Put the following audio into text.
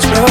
trouxe